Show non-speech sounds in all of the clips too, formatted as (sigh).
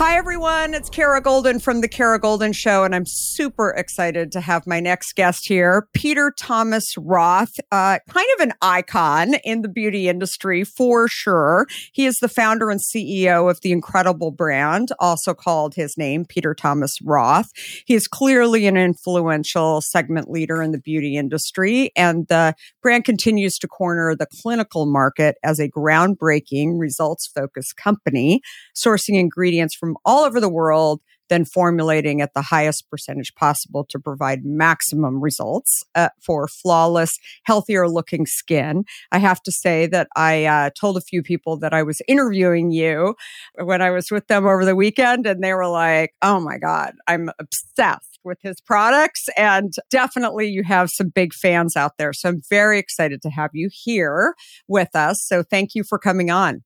Hi, everyone. It's Kara Goldin from The Kara Goldin Show, and I'm super excited to have my next guest here, Peter Thomas Roth, uh, kind of an icon in the beauty industry for sure. He is the founder and CEO of the incredible brand, also called his name, Peter Thomas Roth. He is clearly an influential segment leader in the beauty industry, and the brand continues to corner the clinical market as a groundbreaking, results focused company, sourcing ingredients from from all over the world, then formulating at the highest percentage possible to provide maximum results uh, for flawless, healthier looking skin. I have to say that I uh, told a few people that I was interviewing you when I was with them over the weekend, and they were like, oh my God, I'm obsessed with his products. And definitely you have some big fans out there. So I'm very excited to have you here with us. So thank you for coming on.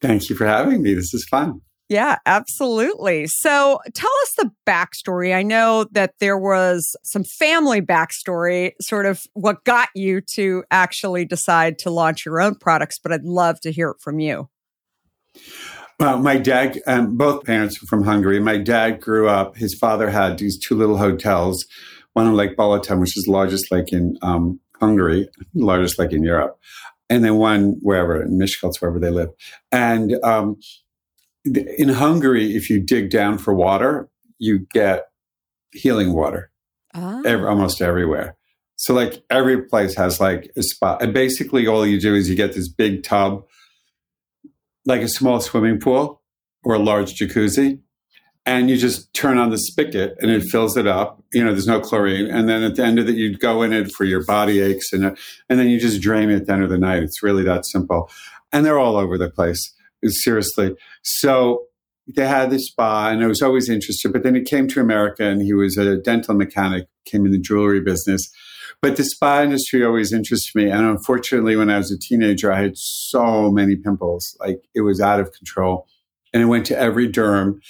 Thank you for having me. This is fun. Yeah, absolutely. So tell us the backstory. I know that there was some family backstory, sort of what got you to actually decide to launch your own products, but I'd love to hear it from you. Well, my dad, um, both parents were from Hungary. My dad grew up, his father had these two little hotels, one on Lake Balaton, which is the largest lake in um, Hungary, largest lake in Europe, and then one wherever, in Miskolc, wherever they live. And um, in Hungary, if you dig down for water, you get healing water ah. every, almost everywhere. So, like every place has like a spot. And basically, all you do is you get this big tub, like a small swimming pool or a large jacuzzi, and you just turn on the spigot and it fills it up. You know, there's no chlorine. And then at the end of it, you go in it for your body aches and, and then you just drain it at the end of the night. It's really that simple. And they're all over the place seriously. So they had this spa, and I was always interested. But then he came to America, and he was a dental mechanic, came in the jewelry business. But the spa industry always interested me. And unfortunately, when I was a teenager, I had so many pimples, like it was out of control. And I went to every derm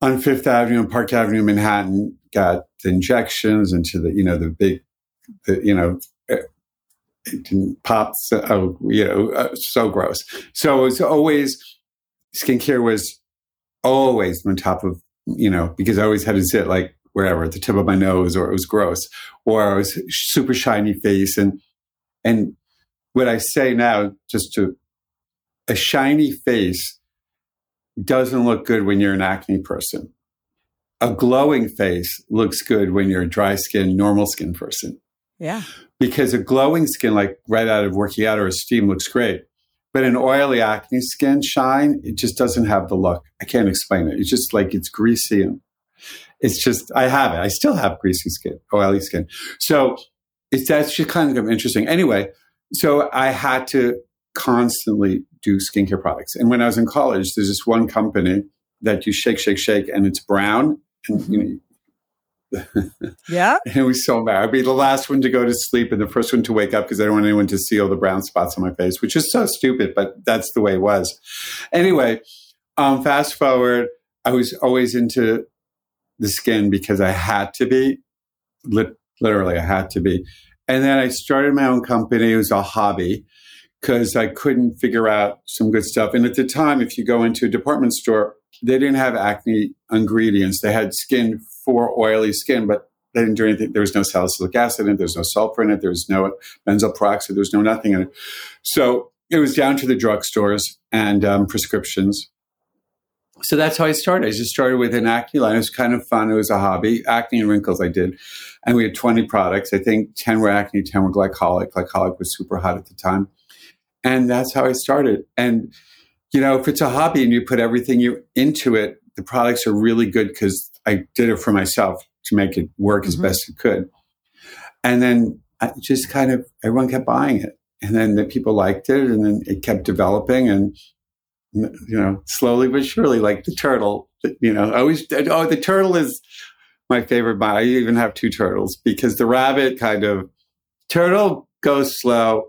on Fifth Avenue and Park Avenue, Manhattan, got the injections into the, you know, the big, the, you know, pops, you know, uh, so gross. So it was always, skincare was always on top of, you know, because I always had to sit like wherever, at the tip of my nose, or it was gross, or I was super shiny face. And, and what I say now, just to, a shiny face doesn't look good when you're an acne person. A glowing face looks good when you're a dry skin, normal skin person. Yeah because a glowing skin, like right out of working out or a steam, looks great. But an oily acne skin shine, it just doesn't have the look. I can't explain it. It's just like it's greasy and it's just I have it. I still have greasy skin, oily skin. So it's that's just kind of interesting. Anyway, so I had to constantly do skincare products. And when I was in college, there's this one company that you shake, shake, shake, and it's brown. And you mm-hmm. know, yeah. (laughs) it was so bad. I'd be the last one to go to sleep and the first one to wake up because I don't want anyone to see all the brown spots on my face, which is so stupid, but that's the way it was. Anyway, um, fast forward, I was always into the skin because I had to be. literally, I had to be. And then I started my own company. It was a hobby because I couldn't figure out some good stuff. And at the time, if you go into a department store, they didn't have acne ingredients. They had skin for oily skin, but they didn't do anything. There was no salicylic acid in it. There's no sulfur in it. There's no benzoyl peroxide. There's no nothing in it. So it was down to the drugstores and um, prescriptions. So that's how I started. I just started with an acne line. It was kind of fun. It was a hobby. Acne and wrinkles I did. And we had 20 products. I think 10 were acne, 10 were glycolic. Glycolic was super hot at the time. And that's how I started. And, you know, if it's a hobby and you put everything you into it, the products are really good because I did it for myself to make it work mm-hmm. as best it could. And then I just kind of, everyone kept buying it. And then the people liked it and then it kept developing and, you know, slowly but surely, like the turtle, you know, I always, oh, the turtle is my favorite. I even have two turtles because the rabbit kind of, turtle goes slow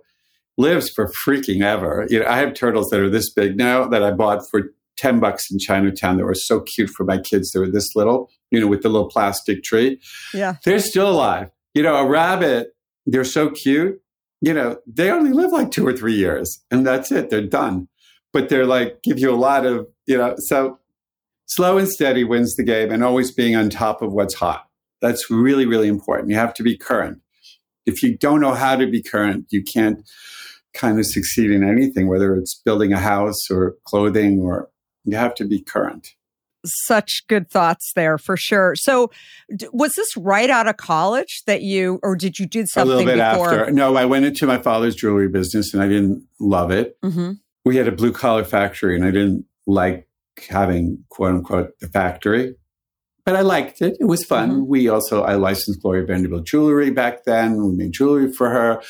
lives for freaking ever. You know, I have turtles that are this big now that I bought for 10 bucks in Chinatown that were so cute for my kids. They were this little, you know, with the little plastic tree. Yeah. They're still alive. You know, a rabbit, they're so cute. You know, they only live like two or three years and that's it. They're done. But they're like, give you a lot of, you know, so slow and steady wins the game and always being on top of what's hot. That's really, really important. You have to be current. If you don't know how to be current, you can't kind of succeed in anything, whether it's building a house or clothing or you have to be current. Such good thoughts there for sure. So, d- was this right out of college that you, or did you do something a little bit before? after? No, I went into my father's jewelry business and I didn't love it. Mm-hmm. We had a blue collar factory and I didn't like having quote unquote the factory but I liked it. It was fun. Mm-hmm. We also, I licensed Gloria Vanderbilt jewelry back then. We made jewelry for her.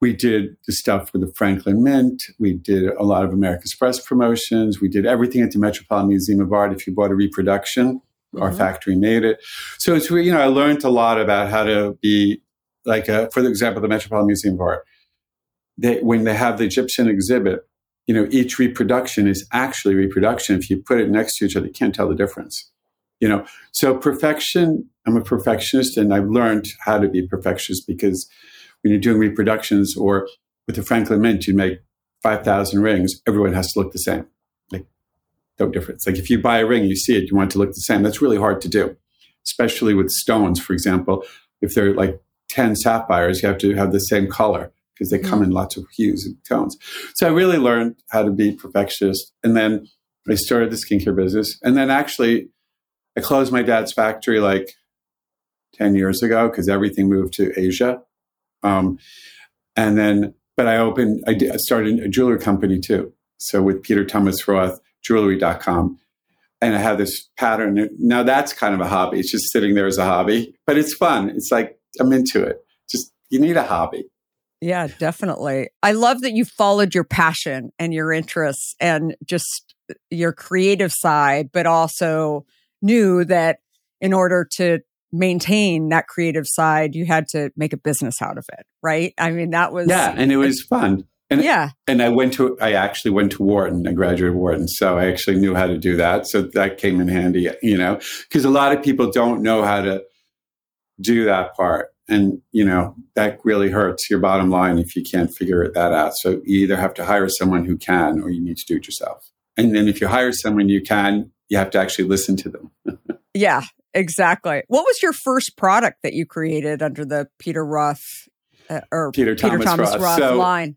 We did the stuff for the Franklin Mint. We did a lot of American Express promotions. We did everything at the Metropolitan Museum of Art. If you bought a reproduction, mm-hmm. our factory made it. So it's, you know, I learned a lot about how to be like, a, for example, the Metropolitan Museum of Art. They, when they have the Egyptian exhibit, you know, each reproduction is actually reproduction. If you put it next to each other, you can't tell the difference you know so perfection i'm a perfectionist and i've learned how to be perfectionist because when you're doing reproductions or with the franklin mint you make 5000 rings everyone has to look the same. Like no difference. Like if you buy a ring you see it you want it to look the same. That's really hard to do especially with stones for example. If they're like 10 sapphires you have to have the same color because they come mm-hmm. in lots of hues and tones. So i really learned how to be perfectionist and then i started the skincare business. And then actually I closed my dad's factory like 10 years ago because everything moved to Asia. Um, and then, but I opened, I, did, I started a jewelry company too. So with Peter Thomas Roth, jewelry.com. And I have this pattern. Now that's kind of a hobby. It's just sitting there as a hobby, but it's fun. It's like, I'm into it. Just, you need a hobby. Yeah, definitely. I love that you followed your passion and your interests and just your creative side, but also knew that in order to maintain that creative side, you had to make a business out of it, right? I mean, that was yeah, and it was fun. And, yeah, and I went to I actually went to Wharton. I graduated Wharton, so I actually knew how to do that. So that came in handy, you know, because a lot of people don't know how to do that part, and you know that really hurts your bottom line if you can't figure it that out. So you either have to hire someone who can, or you need to do it yourself. And then if you hire someone you can, you have to actually listen to them. (laughs) yeah, exactly. What was your first product that you created under the Peter Roth uh, or Peter Thomas, Peter Thomas Roth, Roth so, line?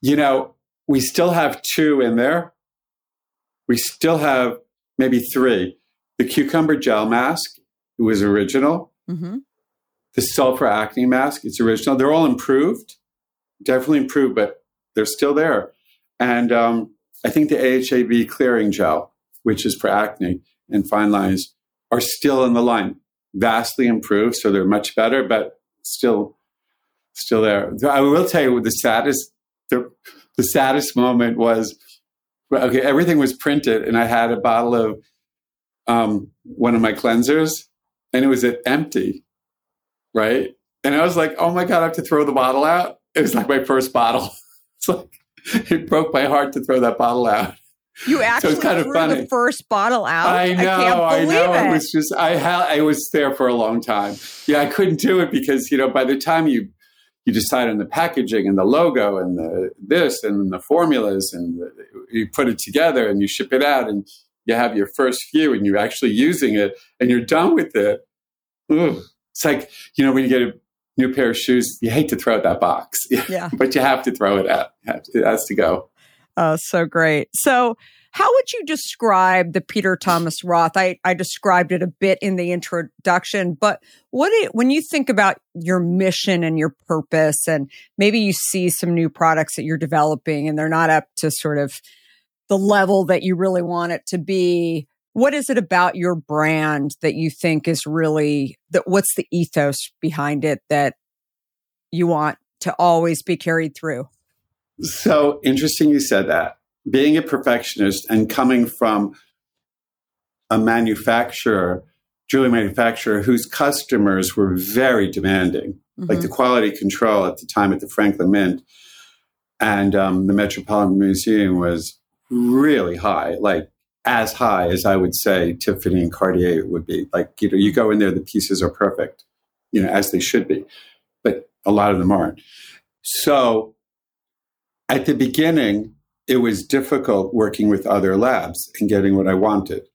You know, we still have two in there. We still have maybe three. The cucumber gel mask it was original. Mm-hmm. The sulfur acne mask, it's original. They're all improved, definitely improved, but they're still there. And um, I think the AHA BHA clearing gel which is for acne and fine lines, are still in the line, vastly improved. So they're much better, but still, still there. I will tell you the saddest, the, the saddest moment was, okay, everything was printed and I had a bottle of um, one of my cleansers and it was empty, right? And I was like, oh my God, I have to throw the bottle out. It was like my first bottle. (laughs) It's like, it broke my heart to throw that bottle out. You actually so kind of threw funny. the first bottle out. I know, I, I know. It. it was just I had I was there for a long time. Yeah, I couldn't do it because you know by the time you you decide on the packaging and the logo and the this and the formulas and the, you put it together and you ship it out and you have your first few and you're actually using it and you're done with it. Ugh. It's like, you know, when you get a new pair of shoes, you hate to throw out that box, (laughs) Yeah. but you have to throw it out. It has to go. Oh, so great. So, how would you describe the Peter Thomas Roth? I, I described it a bit in the introduction, but what it, when you think about your mission and your purpose, and maybe you see some new products that you're developing and they're not up to sort of the level that you really want it to be, what is it about your brand that you think is really that what's the ethos behind it that you want to always be carried through? So interesting you said that. Being a perfectionist and coming from a manufacturer, jewelry manufacturer, whose customers were very demanding, like the quality control at the time at the Franklin Mint and um, the Metropolitan Museum was really high, like as high as I would say Tiffany and Cartier would be. Like, you know, you go in there, the pieces are perfect, you know, as they should be, but a lot of them aren't. So at the beginning, it was difficult working with other labs and getting what I wanted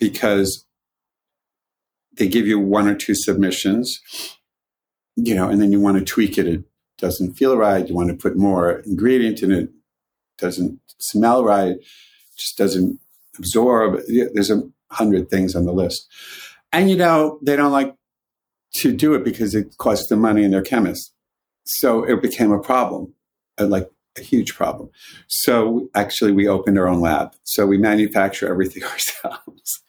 because they give you one or two submissions, you know, and then you want to tweak it. It doesn't feel right. You want to put more ingredient in it. Doesn't smell right. Just doesn't absorb. There's a hundred things on the list. And, you know, they don't like to do it because it costs them money and they're chemists. So it became a problem, like a huge problem. So actually, we opened our own lab. So we manufacture everything (laughs) ourselves.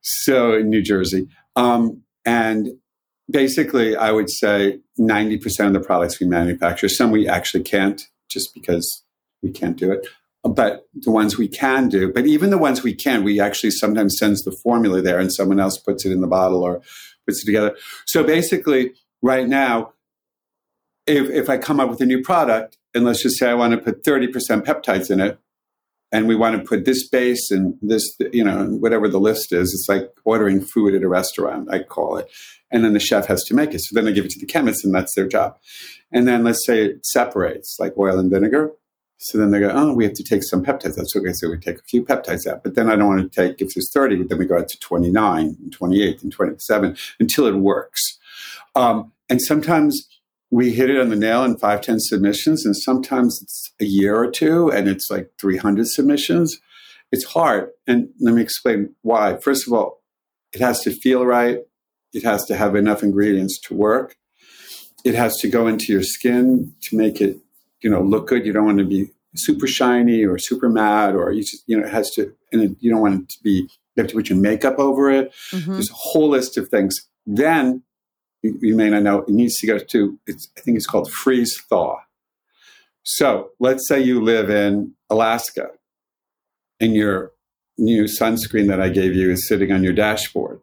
so in New Jersey. Um, and basically, I would say 90% of the products we manufacture, some we actually can't just because we can't do it. But the ones we can do, but even the ones we can, we actually sometimes sends the formula there and someone else puts it in the bottle or puts it together. So basically, right now, if, if I come up with a new product, and let's just say I want to put 30% peptides in it, and we want to put this base and this, you know, whatever the list is, it's like ordering food at a restaurant, I call it. And then the chef has to make it. So then they give it to the chemist, and that's their job. And then let's say it separates, like oil and vinegar. So then they go, oh, we have to take some peptides. That's okay. So we take a few peptides out. But then I don't want to take, if there's 30, then we go out to 29 and 28 and 27 until it works. Um, and sometimes we hit it on the nail in five, 10 submissions, and sometimes it's a year or two and it's like 300 submissions. It's hard. And let me explain why. First of all, it has to feel right. It has to have enough ingredients to work. It has to go into your skin to make it, you know, look good. You don't want to be super shiny or super matte, or you just, you know, it has to, and it, you don't want it to be, you have to put your makeup over it. Mhm. There's a whole list of things. Then you, you may not know it needs to go to. It's, I think it's called freeze thaw. So let's say you live in Alaska, and your new sunscreen that I gave you is sitting on your dashboard.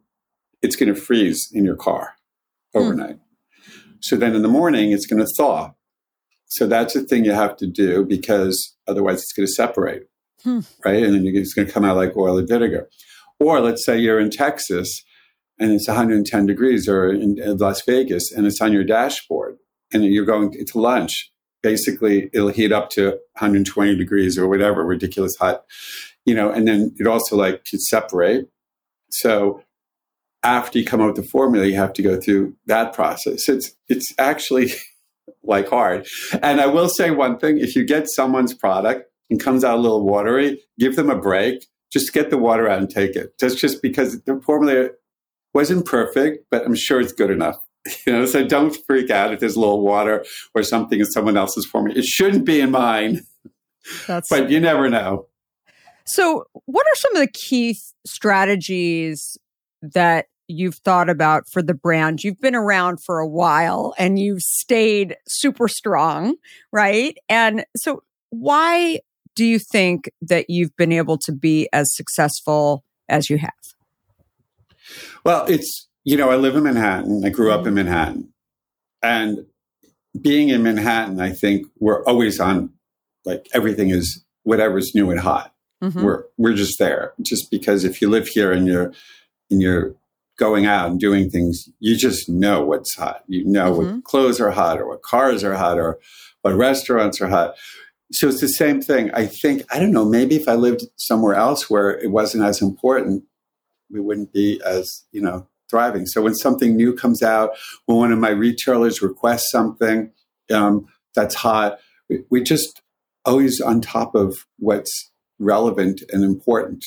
It's going to freeze in your car overnight. So then in the morning, it's going to thaw. So that's a thing you have to do because otherwise it's going to separate, Hmm. right? And then it's going to come out like oil and vinegar. Or let's say you're in Texas and it's 110 degrees, or in, Las Vegas and it's on your dashboard, and you're going to lunch. Basically, it'll heat up to 120 degrees or whatever, ridiculous hot, you know. And then it also like could separate. So after you come up with the formula, you have to go through that process. It's it's actually (laughs) like hard. And I will say one thing: if you get someone's product and comes out a little watery, give them a break. Just get the water out and take it. Just just because the formula wasn't perfect, but I'm sure it's good enough. (laughs) You know, so don't freak out if there's a little water or something in someone else's formula. It shouldn't be in mine, (laughs) That's but you never know. So, what are some of the key strategies that you've thought about for the brand? You've been around for a while and you've stayed super strong, right? And so, why do you think that you've been able to be as successful as you have? Well, it's, you know, I live in Manhattan. I grew up in Manhattan. And being in Manhattan, I think we're always on, like, everything is whatever's new and hot. Mhm. We're, we're just there. Just because if you live here and you're, and you're going out and doing things, you just know what's hot. You know Mhm. what clothes are hot or what cars are hot or what restaurants are hot. so it's the same thing. I think, I don't know, maybe if I lived somewhere else where it wasn't as important, we wouldn't be as, you know, thriving. So when something new comes out, when one of my retailers requests something um, that's hot, we, we just always on top of what's relevant and important.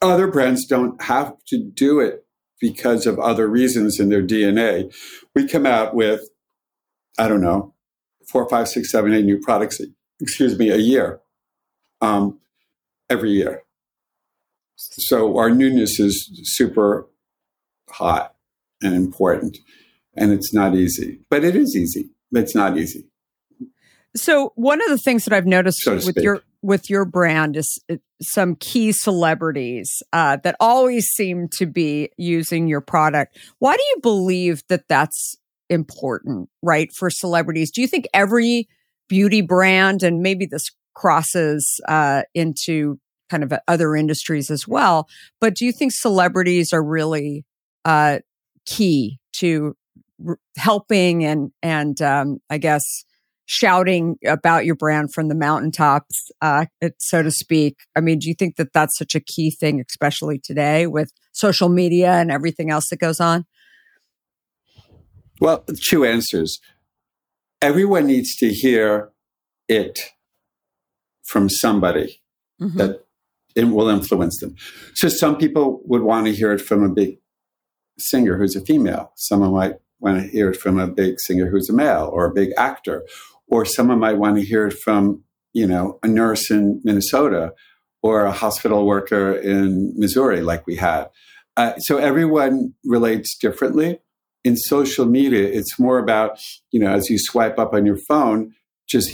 Other brands don't have to do it because of other reasons in their DNA. We come out with, I don't know, four, five, six, seven, eight new products, excuse me, a year, um, every year. So our newness is super hot and important, and it's not easy, but it is easy. It's not easy. So one of the things that I've noticed so with speak. your with your brand is uh, some key celebrities uh, that always seem to be using your product. Why do you believe that that's important, right, for celebrities? Do you think every beauty brand, and maybe this crosses uh, into kind of other industries as well, but do you think celebrities are really uh, key to r- helping and and um, I guess shouting about your brand from the mountaintops, uh, so to speak. I mean, do you think that that's such a key thing, especially today with social media and everything else that goes on? Well, two answers. Everyone needs to hear it from somebody mm-hmm. that it will influence them. So some people would want to hear it from a big singer who's a female. Someone might want to hear it from a big singer who's a male or a big actor. Or someone might want to hear it from, you know, a nurse in Minnesota or a hospital worker in Missouri, like we had. Uh, so everyone relates differently in social media, it's more about, you know, as you swipe up on your phone, just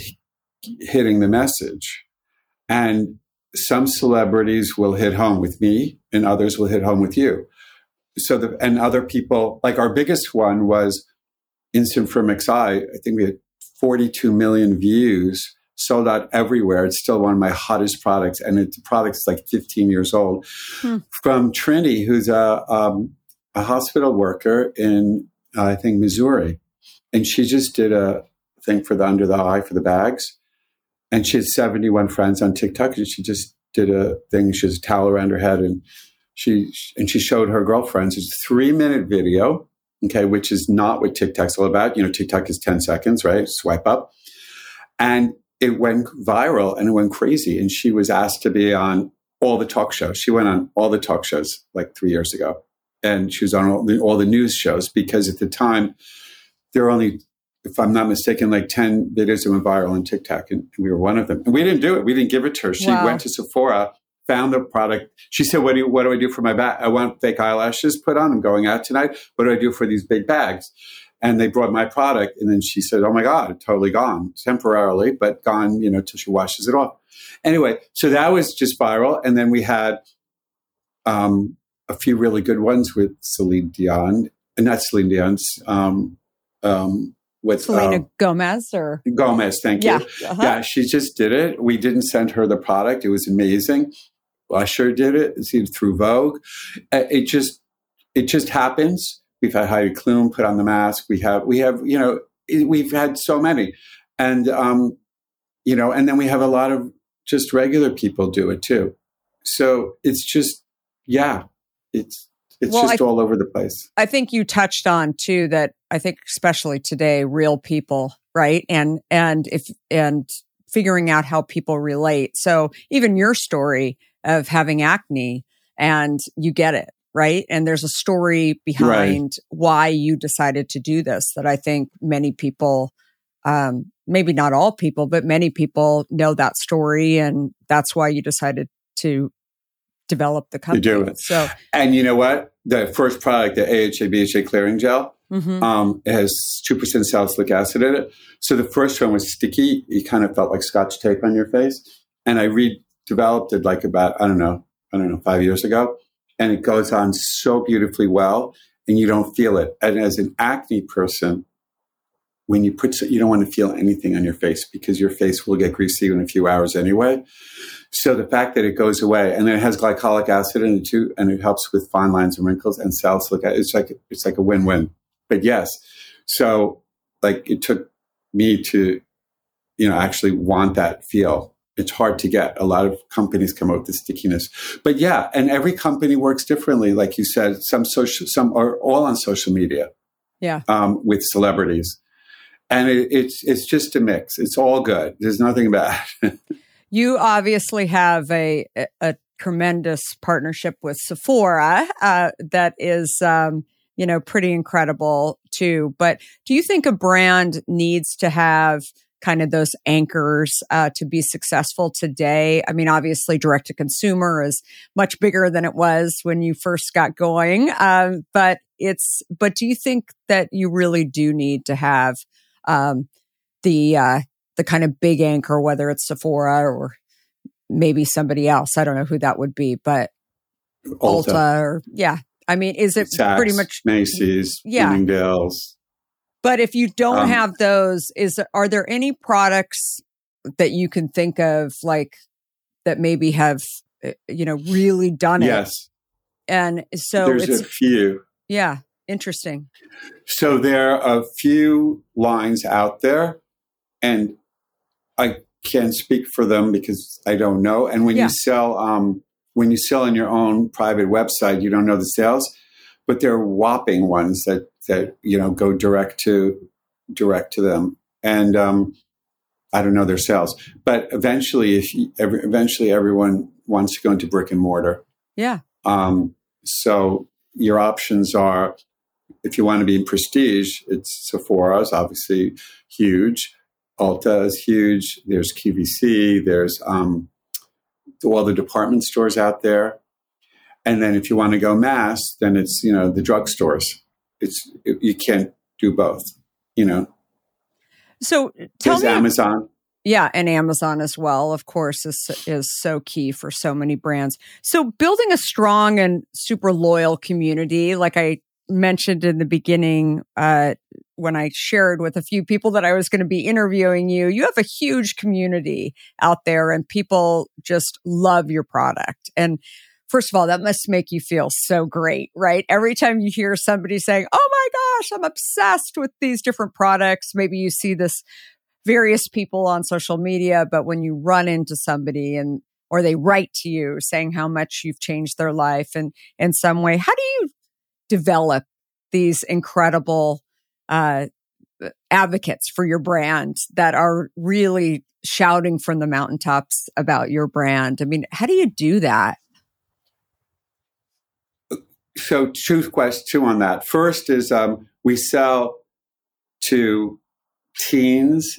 hitting the message. And some celebrities will hit home with me and others will hit home with you. So the, and other people, like our biggest one was Instant FIRMx Eye. I think we had 42 million views, sold out everywhere. It's still one of my hottest products. And it, the product's like 15 years old. Hmm. From Trinity, who's a, um, a hospital worker in, uh, I think, Missouri. And she just did a thing for the under the eye for the bags. And she had 71 friends on TikTok. And she just did a thing. She has a towel around her head and she, and she showed her girlfriends. It's a three minute video. Okay. Which is not what TikTok's all about. You know, TikTok is 10 seconds, right? Swipe up. And it went viral and it went crazy. And she was asked to be on all the talk shows. She went on all the talk shows like three years ago and she was on all the, all the news shows because at the time there were only if I'm not mistaken, like 10 videos that went viral on TikTok, and we were one of them. And we didn't do it. We didn't give it to her. She wow. went to Sephora, found the product. She said, what do, you, what do I do for my bag? I want fake eyelashes put on. I'm going out tonight. What do I do for these big bags? And they brought my product. And then she said, oh my God, totally gone temporarily, but gone, you know, till she washes it off. Anyway, so that was just viral. And then we had um, a few really good ones with Celine Dion, and not Celine Dion's, um, um, with Selena um, Gomez or Gomez. Thank yeah. you. Uh-huh. Yeah, she just did it. We didn't send her the product. It was amazing. Usher did it. Through Vogue. Uh, it just it just happens. We've had Heidi Klum put on the mask. We have we have you know we've had so many, and um, you know, and then we have a lot of just regular people do it too. So it's just yeah, it's it's well, just I, all over the place. I think you touched on too that I think especially today, real people, right? And and if and figuring out how people relate. So even your story of having acne and you get it, right? And there's a story behind right. why you decided to do this that I think many people um, maybe not all people, but many people know that story and that's why you decided to develop the company. You do it. So, and you know what? The first product, the AHA BHA clearing gel, mm-hmm. um, has two percent salicylic acid in it. So the first one was sticky. You kind of felt like Scotch tape on your face. And I redeveloped it like about I don't know, I don't know, five years ago, and it goes on so beautifully well, and you don't feel it. And as an acne person, when you put you don't want to feel anything on your face because your face will get greasy in a few hours anyway. So the fact that it goes away and then it has glycolic acid in it too, and it helps with fine lines and wrinkles and salicylic acid. It's like it's like a win-win. But yes, so like it took me to you know, actually want that feel. It's hard to get. A lot of companies come out with the stickiness, but yeah, and every company works differently. Like you said, some social, some are all on social media. Yeah, um, with celebrities, and it, it's it's just a mix. It's all good. There's nothing bad. (laughs) you obviously have a a tremendous partnership with Sephora uh, that is. Um, you know, pretty incredible too. But do you think a brand needs to have kind of those anchors uh, to be successful today? I mean, obviously, direct to consumer is much bigger than it was when you first got going. Um, but it's, but do you think that you really do need to have um, the uh, the kind of big anchor, whether it's Sephora or maybe somebody else? I don't know who that would be, but Ulta, Ulta or yeah. I mean, is it Saks, pretty much Macy's, yeah. Bloomingdale's? But if you don't um, have those, is are there any products that you can think of like that maybe have eh, you know really done it? Yes. And so there's a few. Yeah, interesting. So there are a few lines out there, and I can't speak for them because I don't know. And when yeah. you sell, um, when you sell on your own private website, you don't know the sales, but they're whopping ones that that you know go direct to direct to them, and um, I don't know their sales, but eventually, if you, every, eventually everyone wants to go into brick and mortar, yeah. Um, so your options are, if you want to be in prestige, it's Sephora's obviously huge. Ulta is huge. There's QVC. There's um, all the department stores out there. And then if you want to go mass, then it's, you know, the drugstores. It's, it, you can't do both, you know. So tell There's me. Amazon. Yeah, and Amazon as well, of course, is is so key for so many brands. So building a strong and super loyal community, like I mentioned in the beginning, uh, when I shared with a few people that I was going to be interviewing you, you have a huge community out there and people just love your product. And first of all, that must make you feel so great, right? Every time you hear somebody saying, Oh my gosh, I'm obsessed with these different products. Maybe you see this various people on social media, but when you run into somebody and or they write to you saying how much you've changed their life and in some way, how do you develop these incredible uh, advocates for your brand that are really shouting from the mountaintops about your brand. I mean, how do you do that? So, two questions two on that. First is um, we sell to teens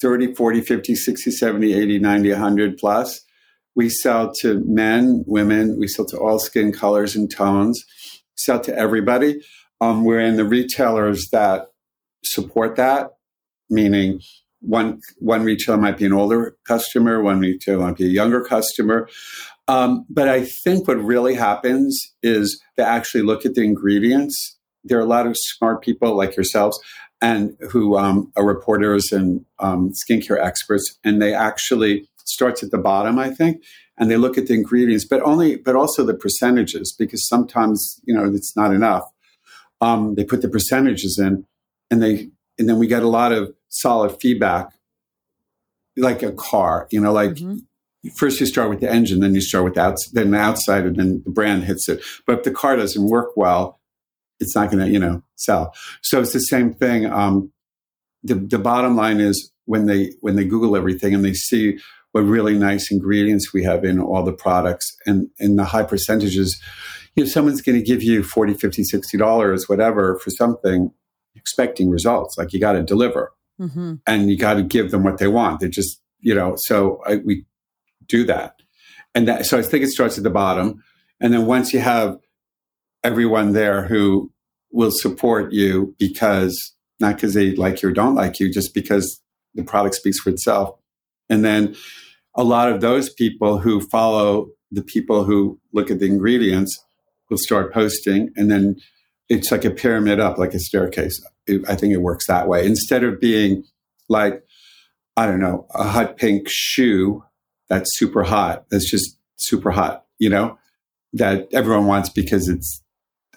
30, 40, 50, 60, 70, 80, 90, 100 plus. We sell to men, women, we sell to all skin colors and tones, we sell to everybody. Um, we're in the retailers that support that, meaning one one retailer might be an older customer, one retailer might be a younger customer. Um, but I think what really happens is they actually look at the ingredients. There are a lot of smart people like yourselves and who um, are reporters and um, skincare experts, and they actually starts at the bottom, I think, and they look at the ingredients, but only, but also the percentages because sometimes you know it's not enough. Um, they put the percentages in, and they and then we get a lot of solid feedback. Like a car you know like mm-hmm. first you start with the engine then you start with the outside then the outside and then the brand hits it. But if the car doesn't work well it's not going to you know sell. So it's the same thing um, the, the bottom line is when they when they google everything and they see what really nice ingredients we have in all the products and and the high percentages you know someone's going to give you 40 50 60 dollars whatever for something expecting results. Like you got to deliver mm-hmm. and you got to give them what they want. They're just, you know, so I, we do that. And that, so I think it starts at the bottom. And then once you have everyone there who will support you because not because they like you or don't like you, just because the product speaks for itself. And then a lot of those people who follow the people who look at the ingredients will start posting and then it's like a pyramid up, like a staircase. I think it works that way. Instead of being like, I don't know, a hot pink shoe that's super hot, that's just super hot, you know, that everyone wants because it's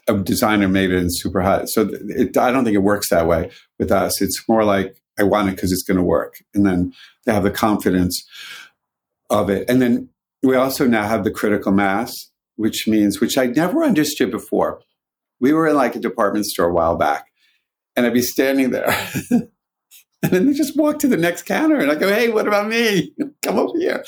a designer made it and super hot. So it, I don't think it works that way with us. It's more like I want it because it's going to work. And then they have the confidence of it. And then we also now have the critical mass, which means, which I never understood before. We were in like a department store a while back, and I'd be standing there. (laughs) and then they just walk to the next counter, and I go, Hey, what about me? (laughs) Come over here.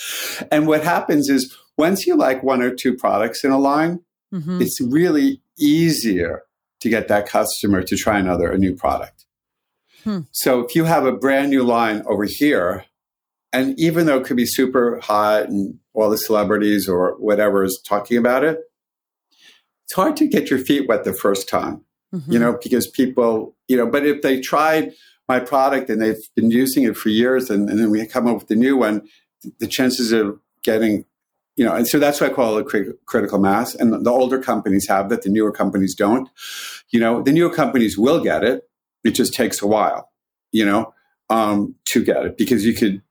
And what happens is once you like one or two products in a line, mm-hmm. it's really easier to get that customer to try another, a new product. Hmm. So if you have a brand new line over here, and even though it could be super hot and all the celebrities or whatever is talking about it, it's hard to get your feet wet the first time, mm-hmm. you know, because people, you know, but if they tried my product and they've been using it for years and, and then we come up with a new one, the chances of getting, you know, and so that's why I call it cri- critical mass. And the older companies have that, the newer companies don't. You know, the newer companies will get it. It just takes a while, you know, um, to get it because you could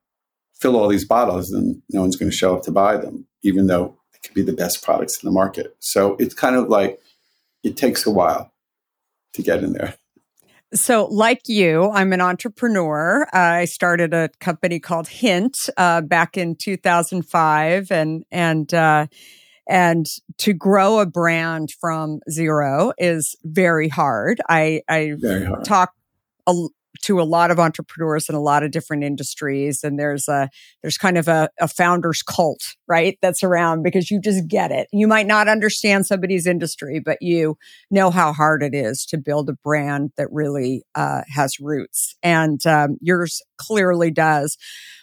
fill all these bottles and no one's going to show up to buy them, even though it could be the best products in the market. So it's kind of like it takes a while to get in there. So, like you, I'm an entrepreneur. Uh, I started a company called Hint uh, back in 2005, and and uh, and to grow a brand from zero is very hard. I I very hard. talk a, to a lot of entrepreneurs in a lot of different industries and there's a there's kind of a, a founder's cult right that's around because you just get it. You might not understand somebody's industry but you know how hard it is to build a brand that really uh, has roots. And um, yours clearly does.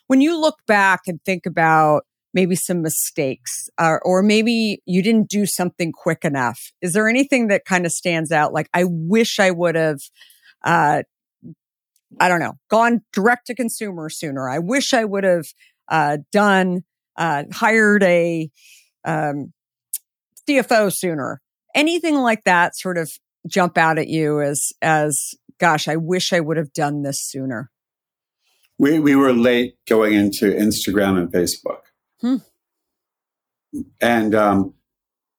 When you look back and think about maybe some mistakes uh, or maybe you didn't do something quick enough is there anything that kind of stands out? Like i wish i would have uh, I don't know, gone direct to consumer sooner. I wish I would have uh, done, uh, hired a um, CFO sooner. Anything like that sort of jump out at you as, as, gosh, I wish I would have done this sooner. We, we were late going into Instagram and Facebook. Hmm. And um,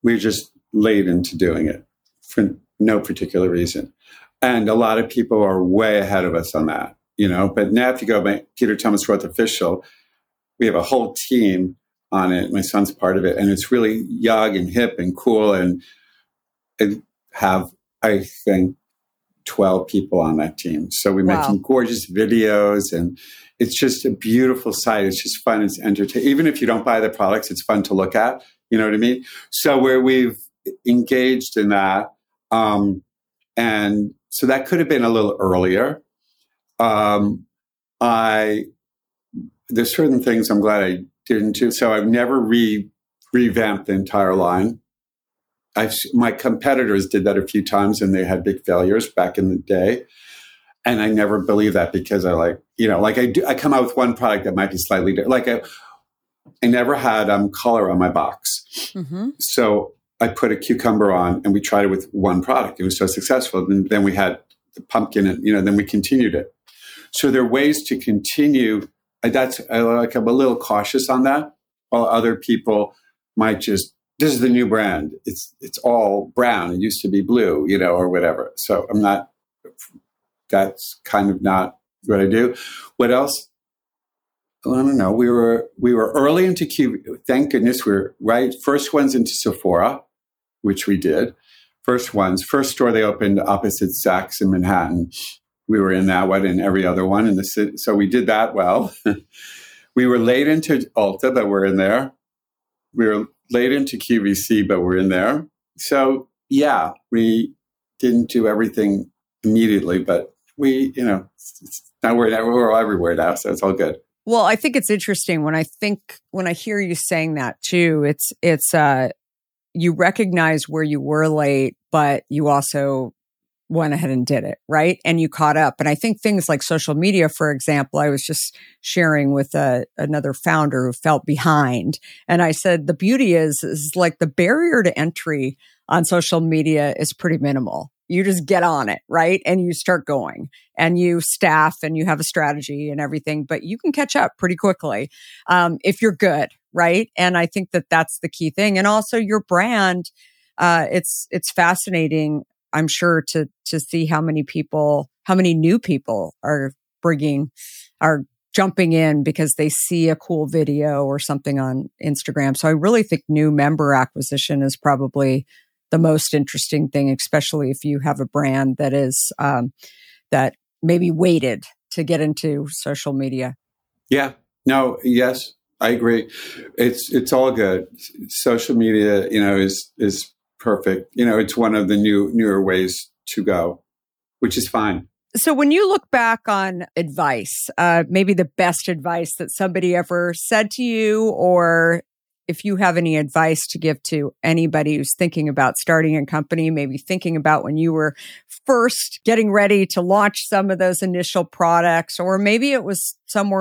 we were just late into doing it for no particular reason. And a lot of people are way ahead of us on that, you know. But now, if you go by Peter Thomas Roth official, we have a whole team on it. My son's part of it, and it's really young and hip and cool. And I have, I think, 12 people on that team. So we wow. making gorgeous videos and it's just a beautiful site. It's just fun. It's entertaining. Even if you don't buy the products, it's fun to look at. You know what I mean? So where we've engaged in that, um, and so that could have been a little earlier. Um, I there's certain things I'm glad I didn't do. So I've never re revamped the entire line. I've my competitors did that a few times and they had big failures back in the day. And I never believe that because I like, you know, like I do, I come out with one product that might be slightly different. Like I, I never had um, color on my box. Mm-hmm. So I put a cucumber on and we tried it with one product. It was so successful. And then we had the pumpkin and, you know, then we continued it. So there are ways to continue. That's I like, I'm a little cautious on that while other people might just, this is the new brand. It's, it's all brown. It used to be blue, you know, or whatever. So I'm not, that's kind of not what I do. What else? I don't know. We were we were early into Q. Thank goodness we we're right first ones into Sephora which we did. First ones, first store they opened opposite Saks in Manhattan. We were in that one and every other one in the city. So we did that well. (laughs) we were late into Ulta, but we're in there. We were late into QVC, but we're in there. So yeah, we didn't do everything immediately, but we, you know, now we're, we're everywhere now, so it's all good. Well, I think it's interesting when I think when I hear you saying that too. It's it's uh you recognize where you were late, but you also went ahead and did it, right? And you caught up. And I think things like social media, for example, I was just sharing with a, another founder who felt behind. And I said, the beauty is, is like the barrier to entry on social media is pretty minimal. You just get on it, right? And you start going and you staff and you have a strategy and everything, but you can catch up pretty quickly um, if you're good, right? And I think that that's the key thing. And also your brand, uh, it's it's fascinating. I'm sure to to see how many people, how many new people are bringing are jumping in because they see a cool video or something on Instagram. So I really think new member acquisition is probably the most interesting thing, especially if you have a brand that is um, that maybe waited to get into social media. Yeah. No. Yes, I agree. It's it's all good. Social media, you know, is is perfect. You know, it's one of the new newer ways to go, which is fine. So, when you look back on advice, uh, maybe the best advice that somebody ever said to you, or if you have any advice to give to anybody who's thinking about starting a company, maybe thinking about when you were first getting ready to launch some of those initial products, or maybe it was somewhere